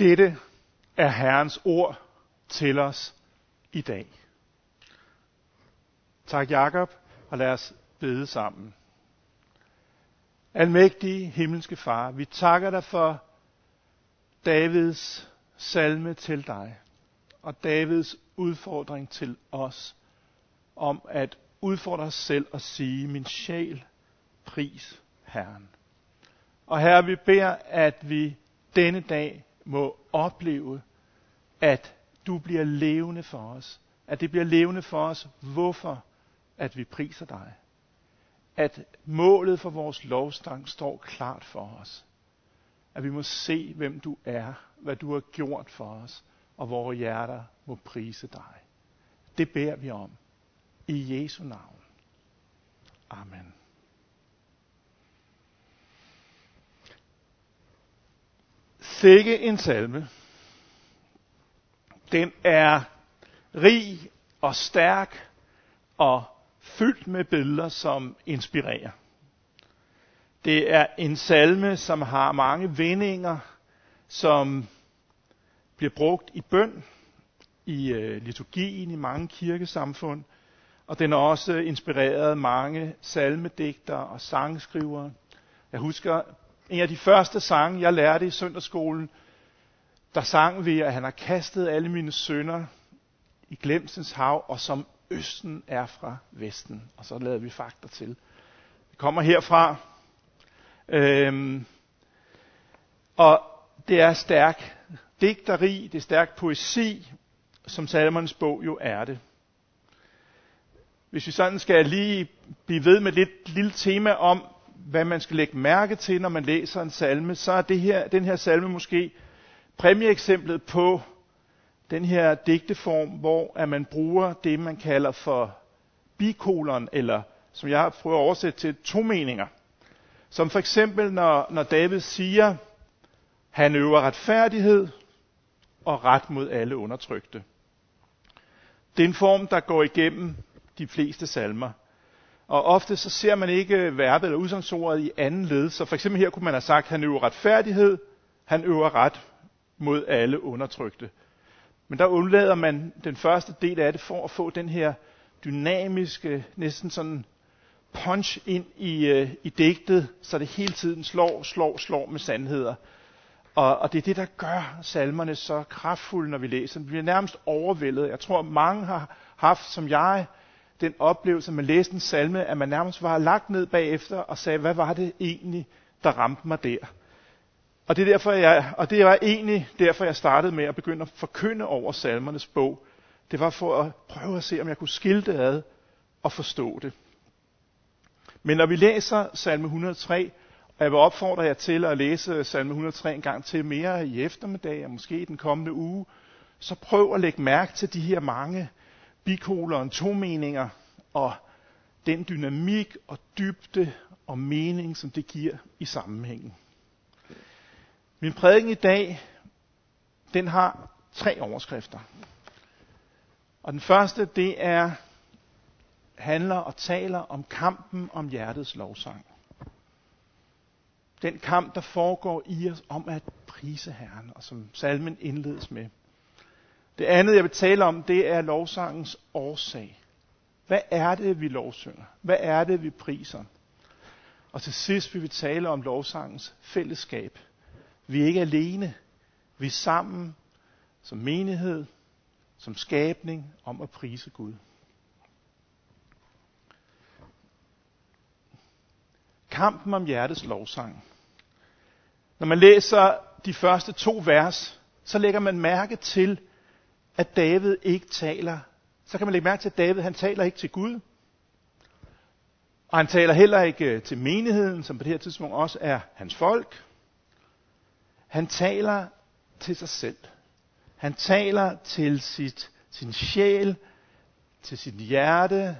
Dette er Herrens ord til os i dag. Tak Jakob, og lad os bede sammen. Almægtige himmelske far, vi takker dig for Davids salme til dig, og Davids udfordring til os, om at udfordre os selv og sige, min sjæl, pris Herren. Og Herre, vi beder, at vi denne dag må opleve, at du bliver levende for os. At det bliver levende for os, hvorfor at vi priser dig. At målet for vores lovstang står klart for os. At vi må se, hvem du er, hvad du har gjort for os, og vores hjerter må prise dig. Det beder vi om. I Jesu navn. Amen. Sikke en salme. Den er rig og stærk og fyldt med billeder, som inspirerer. Det er en salme, som har mange vendinger, som bliver brugt i bøn, i øh, liturgien, i mange kirkesamfund, og den har også inspireret mange salmedigter og sangskrivere. Jeg husker en af de første sange, jeg lærte i søndagsskolen, der sang vi, at han har kastet alle mine sønder i glemsens hav, og som østen er fra vesten. Og så lavede vi fakter til. Det kommer herfra. Øhm, og det er stærk digteri, det er stærk poesi, som salmernes bog jo er det. Hvis vi sådan skal lige blive ved med lidt lille tema om, hvad man skal lægge mærke til, når man læser en salme, så er det her, den her salme måske præmieeksemplet på den her digteform, hvor at man bruger det, man kalder for bikolon, eller som jeg har prøvet at oversætte til to meninger. Som for eksempel, når, når David siger, han øver retfærdighed og ret mod alle undertrykte. Det er en form, der går igennem de fleste salmer. Og ofte så ser man ikke verbet eller udsagnsordet i anden led. Så for eksempel her kunne man have sagt, han øver retfærdighed, han øver ret mod alle undertrykte. Men der undlader man den første del af det for at få den her dynamiske, næsten sådan punch ind i, øh, i digtet, så det hele tiden slår, slår, slår med sandheder. Og, og det er det, der gør salmerne så kraftfulde, når vi læser dem. Vi bliver nærmest overvældet. Jeg tror, mange har haft, som jeg, den oplevelse, man læste en salme, at man nærmest var lagt ned bagefter og sagde, hvad var det egentlig, der ramte mig der? Og det, er derfor, jeg, og det var egentlig derfor, jeg startede med at begynde at forkynde over salmernes bog. Det var for at prøve at se, om jeg kunne skille det ad og forstå det. Men når vi læser salme 103, og jeg vil opfordre jer til at læse salme 103 en gang til mere i eftermiddag, og måske i den kommende uge, så prøv at lægge mærke til de her mange bikoler, to meninger, og den dynamik og dybde og mening, som det giver i sammenhængen. Min prædiken i dag, den har tre overskrifter. Og den første, det er, handler og taler om kampen om hjertets lovsang. Den kamp, der foregår i os om at prise Herren, og som salmen indledes med. Det andet, jeg vil tale om, det er lovsangens årsag. Hvad er det, vi lovsynger? Hvad er det, vi priser? Og til sidst vil vi tale om lovsangens fællesskab. Vi er ikke alene. Vi er sammen som menighed, som skabning om at prise Gud. Kampen om hjertets lovsang. Når man læser de første to vers, så lægger man mærke til, at David ikke taler. Så kan man lægge mærke til, at David han taler ikke til Gud. Og han taler heller ikke øh, til menigheden, som på det her tidspunkt også er hans folk. Han taler til sig selv. Han taler til sit, sin sjæl, til sit hjerte,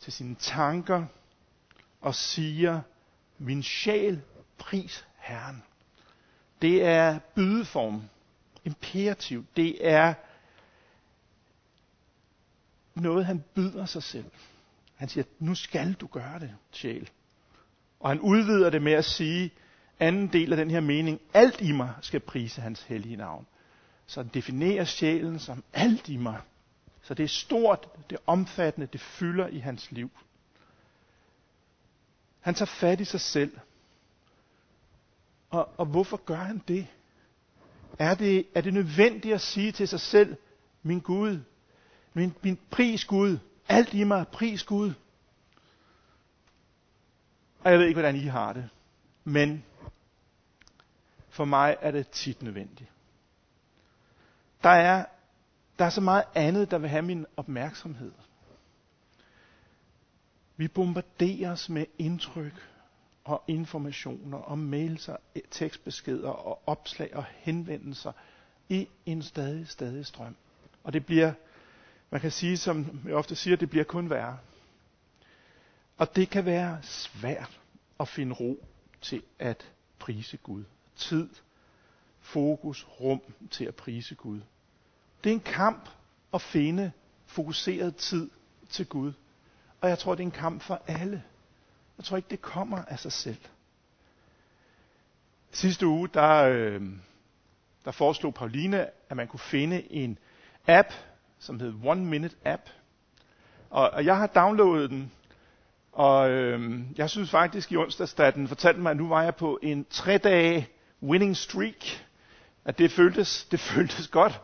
til sine tanker og siger, min sjæl pris Herren. Det er bydeformen imperativ. Det er noget, han byder sig selv. Han siger, nu skal du gøre det, sjæl. Og han udvider det med at sige, anden del af den her mening, alt i mig skal prise hans hellige navn. Så han definerer sjælen som alt i mig. Så det er stort, det er omfattende, det fylder i hans liv. Han tager fat i sig selv. Og, og hvorfor gør han det? Er, det? er det nødvendigt at sige til sig selv, min Gud, min, min pris Gud, alt i mig, pris Gud. Og jeg ved ikke, hvordan I har det. Men for mig er det tit nødvendigt. Der er, der er så meget andet, der vil have min opmærksomhed. Vi bombarderes med indtryk og informationer og mails og tekstbeskeder og opslag og henvendelser i en stadig, stadig strøm. Og det bliver, man kan sige, som jeg ofte siger, det bliver kun værre. Og det kan være svært at finde ro til at prise Gud. Tid, fokus, rum til at prise Gud. Det er en kamp at finde fokuseret tid til Gud. Og jeg tror, det er en kamp for alle. Jeg tror ikke, det kommer af sig selv. Sidste uge, der, øh, der foreslog Pauline, at man kunne finde en app, som hed One Minute App. Og, og jeg har downloadet den, og øh, jeg synes faktisk i onsdags, da den fortalte mig, at nu var jeg på en tre dage winning streak, at det føltes, det føltes godt.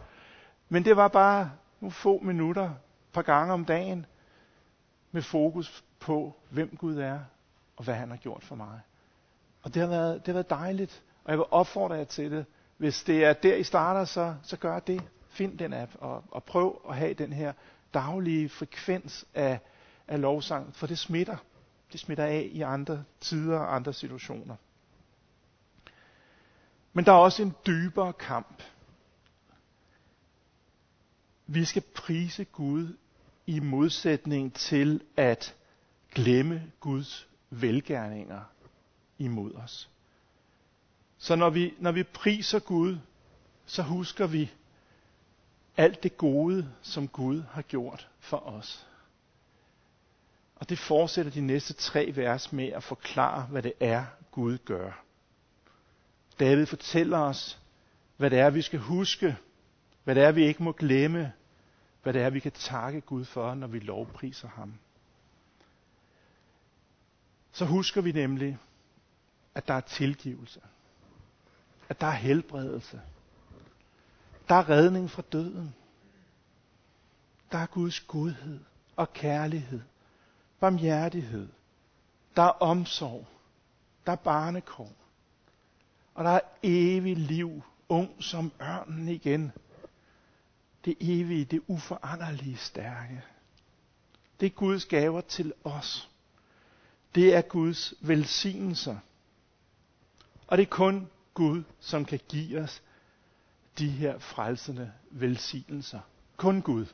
Men det var bare nogle få minutter, par gange om dagen, med fokus på, hvem Gud er, og hvad han har gjort for mig. Og det har været, det har været dejligt, og jeg vil opfordre jer til det. Hvis det er der, I starter, så, så gør det. Find den app, og, og prøv at have den her daglige frekvens af, af lovsang, for det smitter. Det smitter af i andre tider og andre situationer. Men der er også en dybere kamp. Vi skal prise Gud i modsætning til at glemme Guds velgærninger imod os. Så når vi, når vi priser Gud, så husker vi alt det gode, som Gud har gjort for os. Og det fortsætter de næste tre vers med at forklare, hvad det er, Gud gør. David fortæller os, hvad det er, vi skal huske, hvad det er, vi ikke må glemme, hvad det er, vi kan takke Gud for, når vi lovpriser ham. Så husker vi nemlig, at der er tilgivelse, at der er helbredelse, der er redning fra døden, der er Guds godhed og kærlighed, barmhjertighed, der er omsorg, der er barnekår, og der er evig liv, ung som ørnen igen. Det evige, det uforanderlige stærke. Det er Guds gaver til os. Det er Guds velsignelser. Og det er kun Gud, som kan give os de her frelsende velsignelser. Kun Gud.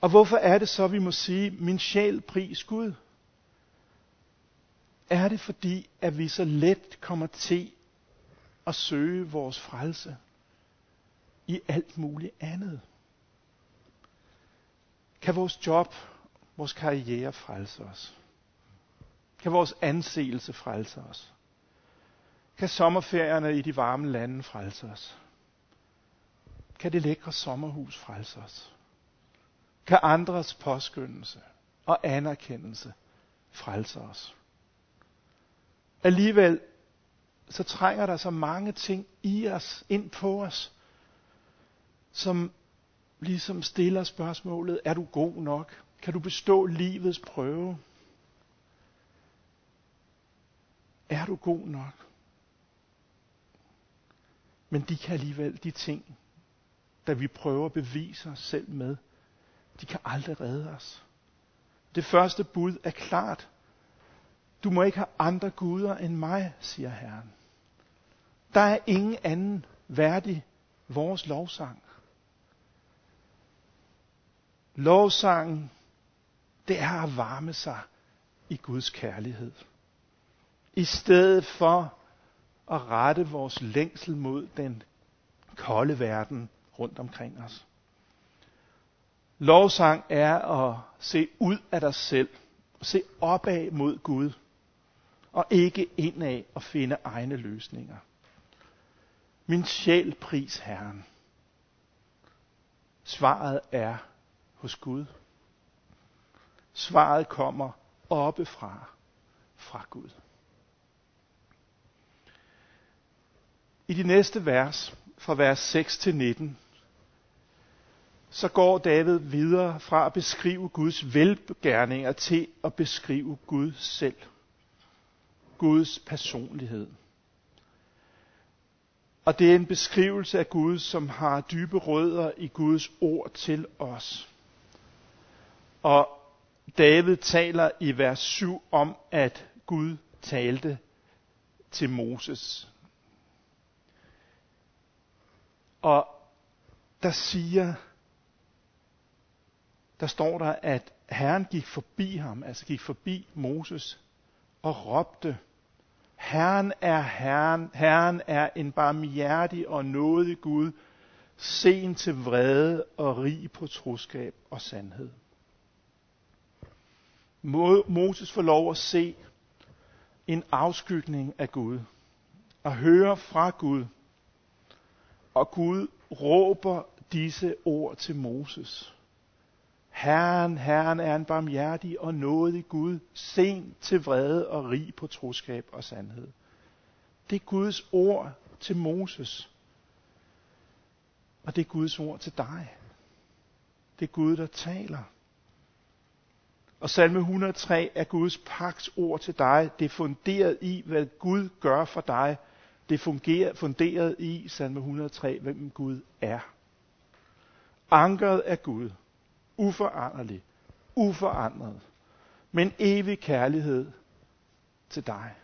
Og hvorfor er det så, vi må sige, min sjæl pris Gud? Er det fordi, at vi så let kommer til at søge vores frelse i alt muligt andet? Kan vores job, vores karriere frelse os? Kan vores anseelse frelse os? Kan sommerferierne i de varme lande frelse os? Kan det lækre sommerhus frelse os? Kan andres påskyndelse og anerkendelse frelse os? Alligevel så trænger der så mange ting i os, ind på os, som ligesom stiller spørgsmålet, er du god nok? Kan du bestå livets prøve? Er du god nok? Men de kan alligevel, de ting, der vi prøver at bevise os selv med, de kan aldrig redde os. Det første bud er klart. Du må ikke have andre guder end mig, siger Herren. Der er ingen anden værdig vores lovsang. Lovsangen, det er at varme sig i Guds kærlighed. I stedet for at rette vores længsel mod den kolde verden rundt omkring os. Lovsang er at se ud af dig selv, se opad mod Gud, og ikke indad og finde egne løsninger. Min sjæl pris Herren. Svaret er hos Gud. Svaret kommer oppefra, fra Gud. I de næste vers, fra vers 6 til 19, så går David videre fra at beskrive Guds velgærninger til at beskrive Gud selv. Guds personlighed. Og det er en beskrivelse af Gud, som har dybe rødder i Guds ord til os. Og David taler i vers 7 om, at Gud talte til Moses. Og der siger, der står der, at Herren gik forbi ham, altså gik forbi Moses, og råbte, Herren er Herren, Herren er en barmhjertig og nådig Gud, sen til vrede og rig på troskab og sandhed. Moses får lov at se en afskygning af Gud og høre fra Gud. Og Gud råber disse ord til Moses. Herren, Herren er en barmhjertig og nådig Gud, sen til vrede og rig på troskab og sandhed. Det er Guds ord til Moses. Og det er Guds ord til dig. Det er Gud, der taler. Og salme 103 er Guds pagts ord til dig. Det er funderet i, hvad Gud gør for dig. Det fungerer, funderet i, salme 103, hvem Gud er. Ankeret er Gud uforanderlig, uforandret, men evig kærlighed til dig.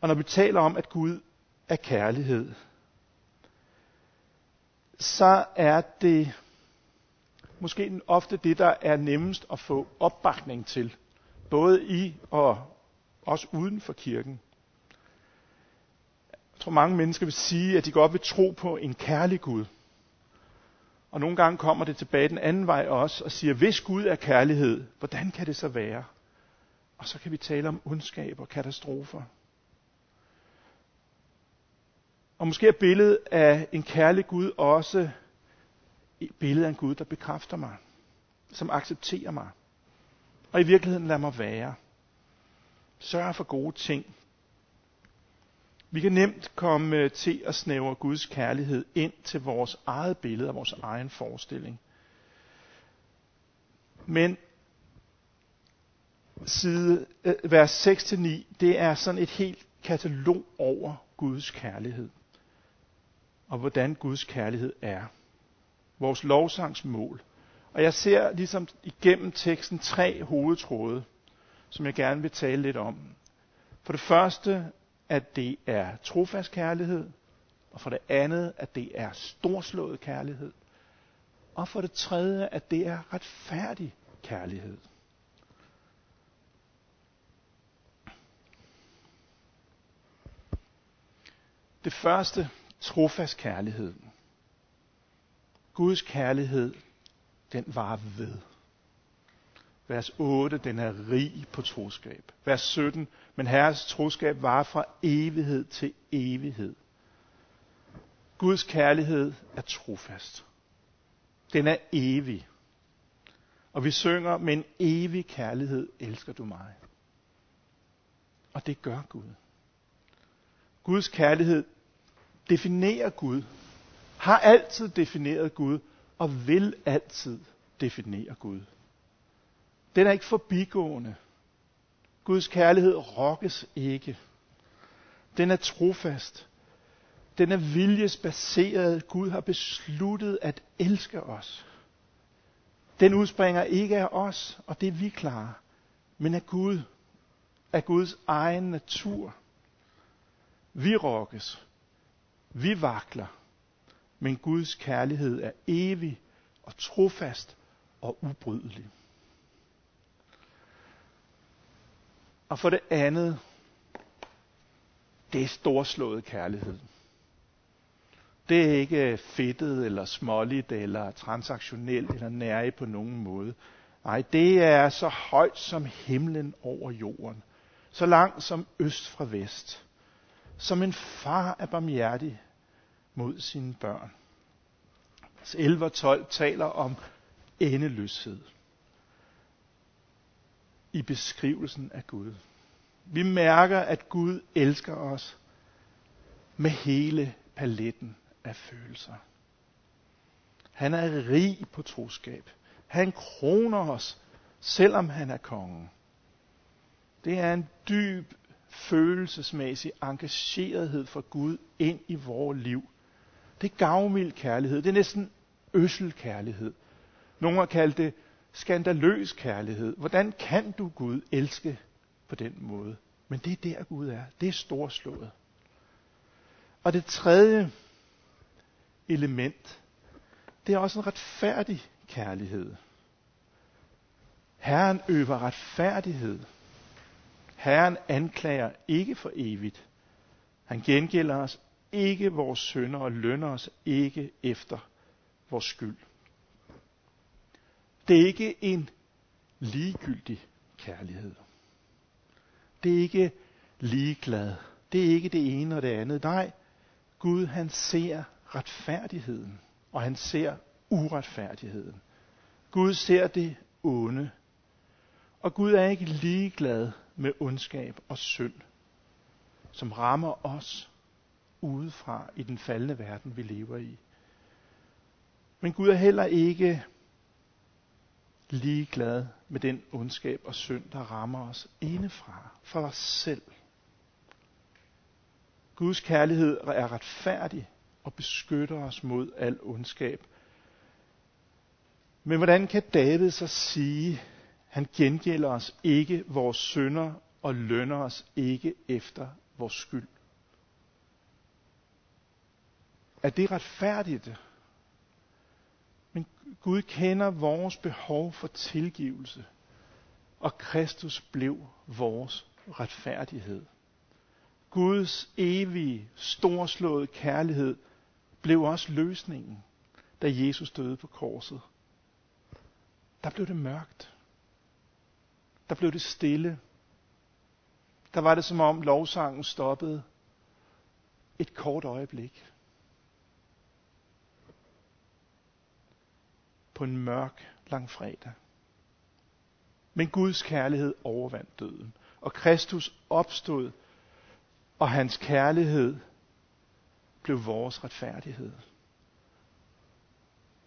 Og når vi taler om, at Gud er kærlighed, så er det måske ofte det, der er nemmest at få opbakning til, både i og også uden for kirken. Jeg tror mange mennesker vil sige, at de godt vil tro på en kærlig Gud. Og nogle gange kommer det tilbage den anden vej også og siger, hvis Gud er kærlighed, hvordan kan det så være? Og så kan vi tale om ondskab og katastrofer. Og måske er billedet af en kærlig Gud også et billede af en Gud, der bekræfter mig, som accepterer mig, og i virkeligheden lader mig være. Sørger for gode ting, vi kan nemt komme øh, til at snævre Guds kærlighed ind til vores eget billede og vores egen forestilling. Men side, øh, vers 6-9, det er sådan et helt katalog over Guds kærlighed. Og hvordan Guds kærlighed er. Vores lovsangsmål. Og jeg ser ligesom igennem teksten tre hovedtråde, som jeg gerne vil tale lidt om. For det første at det er trofast kærlighed, og for det andet, at det er storslået kærlighed, og for det tredje, at det er retfærdig kærlighed. Det første, trofast kærlighed. Guds kærlighed, den var ved. Vers 8, den er rig på troskab. Vers 17, men Herres troskab var fra evighed til evighed. Guds kærlighed er trofast. Den er evig. Og vi synger, med en evig kærlighed elsker du mig. Og det gør Gud. Guds kærlighed definerer Gud, har altid defineret Gud, og vil altid definere Gud. Den er ikke forbigående. Guds kærlighed rokkes ikke. Den er trofast. Den er viljesbaseret. Gud har besluttet at elske os. Den udspringer ikke af os, og det vi klarer, men af Gud. Af Guds egen natur. Vi rokkes. Vi vakler. Men Guds kærlighed er evig og trofast og ubrydelig. Og for det andet, det er storslået kærlighed. Det er ikke fedtet eller småligt eller transaktionelt eller nære på nogen måde. Nej, det er så højt som himlen over jorden. så langt som øst fra vest. Som en far er barmhjertig mod sine børn. 11 og 12 taler om endeløshed i beskrivelsen af Gud. Vi mærker, at Gud elsker os med hele paletten af følelser. Han er rig på troskab. Han kroner os, selvom han er kongen. Det er en dyb følelsesmæssig engagerethed for Gud ind i vores liv. Det er gavmild kærlighed. Det er næsten øssel kærlighed. Nogle har kaldt det skandaløs kærlighed. Hvordan kan du Gud elske på den måde? Men det er der Gud er. Det er storslået. Og det tredje element, det er også en retfærdig kærlighed. Herren øver retfærdighed. Herren anklager ikke for evigt. Han gengælder os ikke vores sønder og lønner os ikke efter vores skyld. Det er ikke en ligegyldig kærlighed. Det er ikke ligeglad. Det er ikke det ene og det andet. Nej, Gud han ser retfærdigheden, og han ser uretfærdigheden. Gud ser det onde. Og Gud er ikke ligeglad med ondskab og synd, som rammer os udefra i den faldende verden, vi lever i. Men Gud er heller ikke ligeglad med den ondskab og synd, der rammer os indefra, for os selv. Guds kærlighed er retfærdig og beskytter os mod al ondskab. Men hvordan kan David så sige, han gengælder os ikke vores synder og lønner os ikke efter vores skyld? Er det retfærdigt? Men Gud kender vores behov for tilgivelse, og Kristus blev vores retfærdighed. Guds evige, storslåede kærlighed blev også løsningen, da Jesus døde på korset. Der blev det mørkt. Der blev det stille. Der var det som om lovsangen stoppede et kort øjeblik. På en mørk langfredag. Men Guds kærlighed overvandt døden, og Kristus opstod og hans kærlighed blev vores retfærdighed.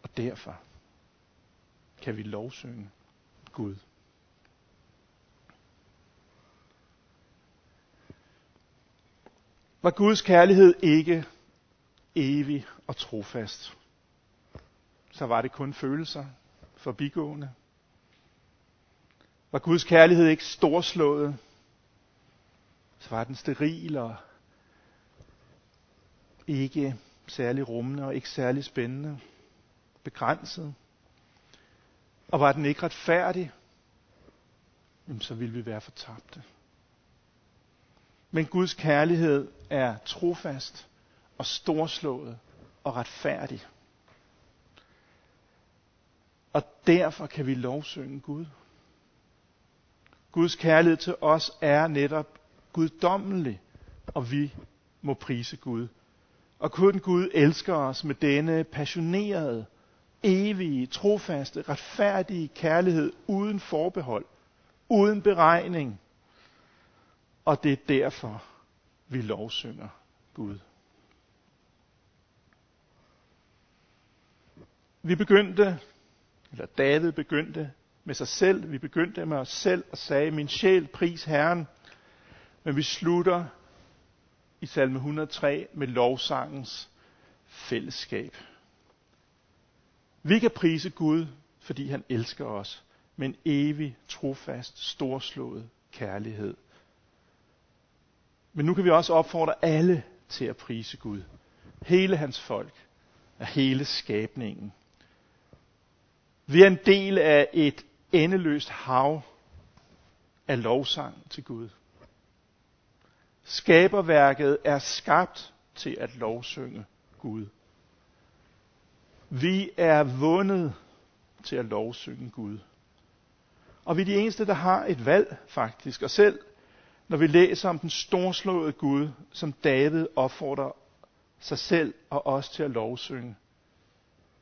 Og derfor kan vi lovsynge Gud. Var Guds kærlighed ikke evig og trofast, så var det kun følelser forbigående. Var Guds kærlighed ikke storslået, så var den steril og ikke særlig rummende og ikke særlig spændende, begrænset. Og var den ikke retfærdig, så ville vi være fortabte. Men Guds kærlighed er trofast og storslået og retfærdig. Og derfor kan vi lovsynge Gud. Guds kærlighed til os er netop guddommelig, og vi må prise Gud. Og kun Gud elsker os med denne passionerede, evige, trofaste, retfærdige kærlighed uden forbehold, uden beregning. Og det er derfor, vi lovsynger Gud. Vi begyndte, eller David begyndte med sig selv, vi begyndte med os selv og sagde, min sjæl pris Herren, men vi slutter i salme 103 med lovsangens fællesskab. Vi kan prise Gud, fordi han elsker os med en evig, trofast, storslået kærlighed. Men nu kan vi også opfordre alle til at prise Gud. Hele hans folk og hele skabningen. Vi er en del af et endeløst hav af lovsang til Gud. Skaberværket er skabt til at lovsynge Gud. Vi er vundet til at lovsynge Gud. Og vi er de eneste, der har et valg faktisk. Og selv når vi læser om den storslåede Gud, som David opfordrer sig selv og os til at lovsynge,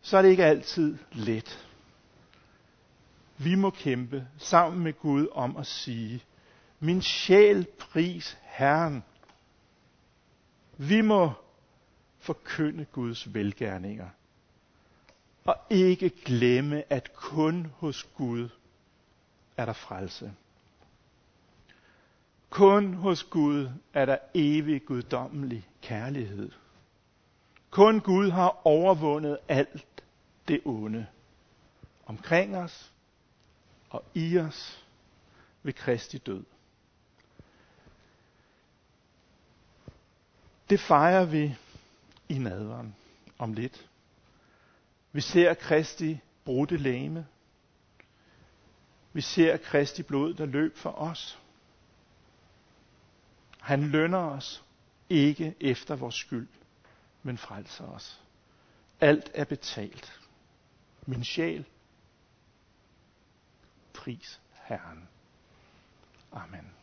så er det ikke altid let. Vi må kæmpe sammen med Gud om at sige, min sjæl pris Herren. Vi må forkynde Guds velgærninger. Og ikke glemme, at kun hos Gud er der frelse. Kun hos Gud er der evig guddommelig kærlighed. Kun Gud har overvundet alt det onde omkring os og i os ved Kristi død. Det fejrer vi i nadveren om lidt. Vi ser Kristi brudte læme. Vi ser Kristi blod, der løb for os. Han lønner os ikke efter vores skyld, men frelser os. Alt er betalt. Min sjæl, pris Herren. Amen.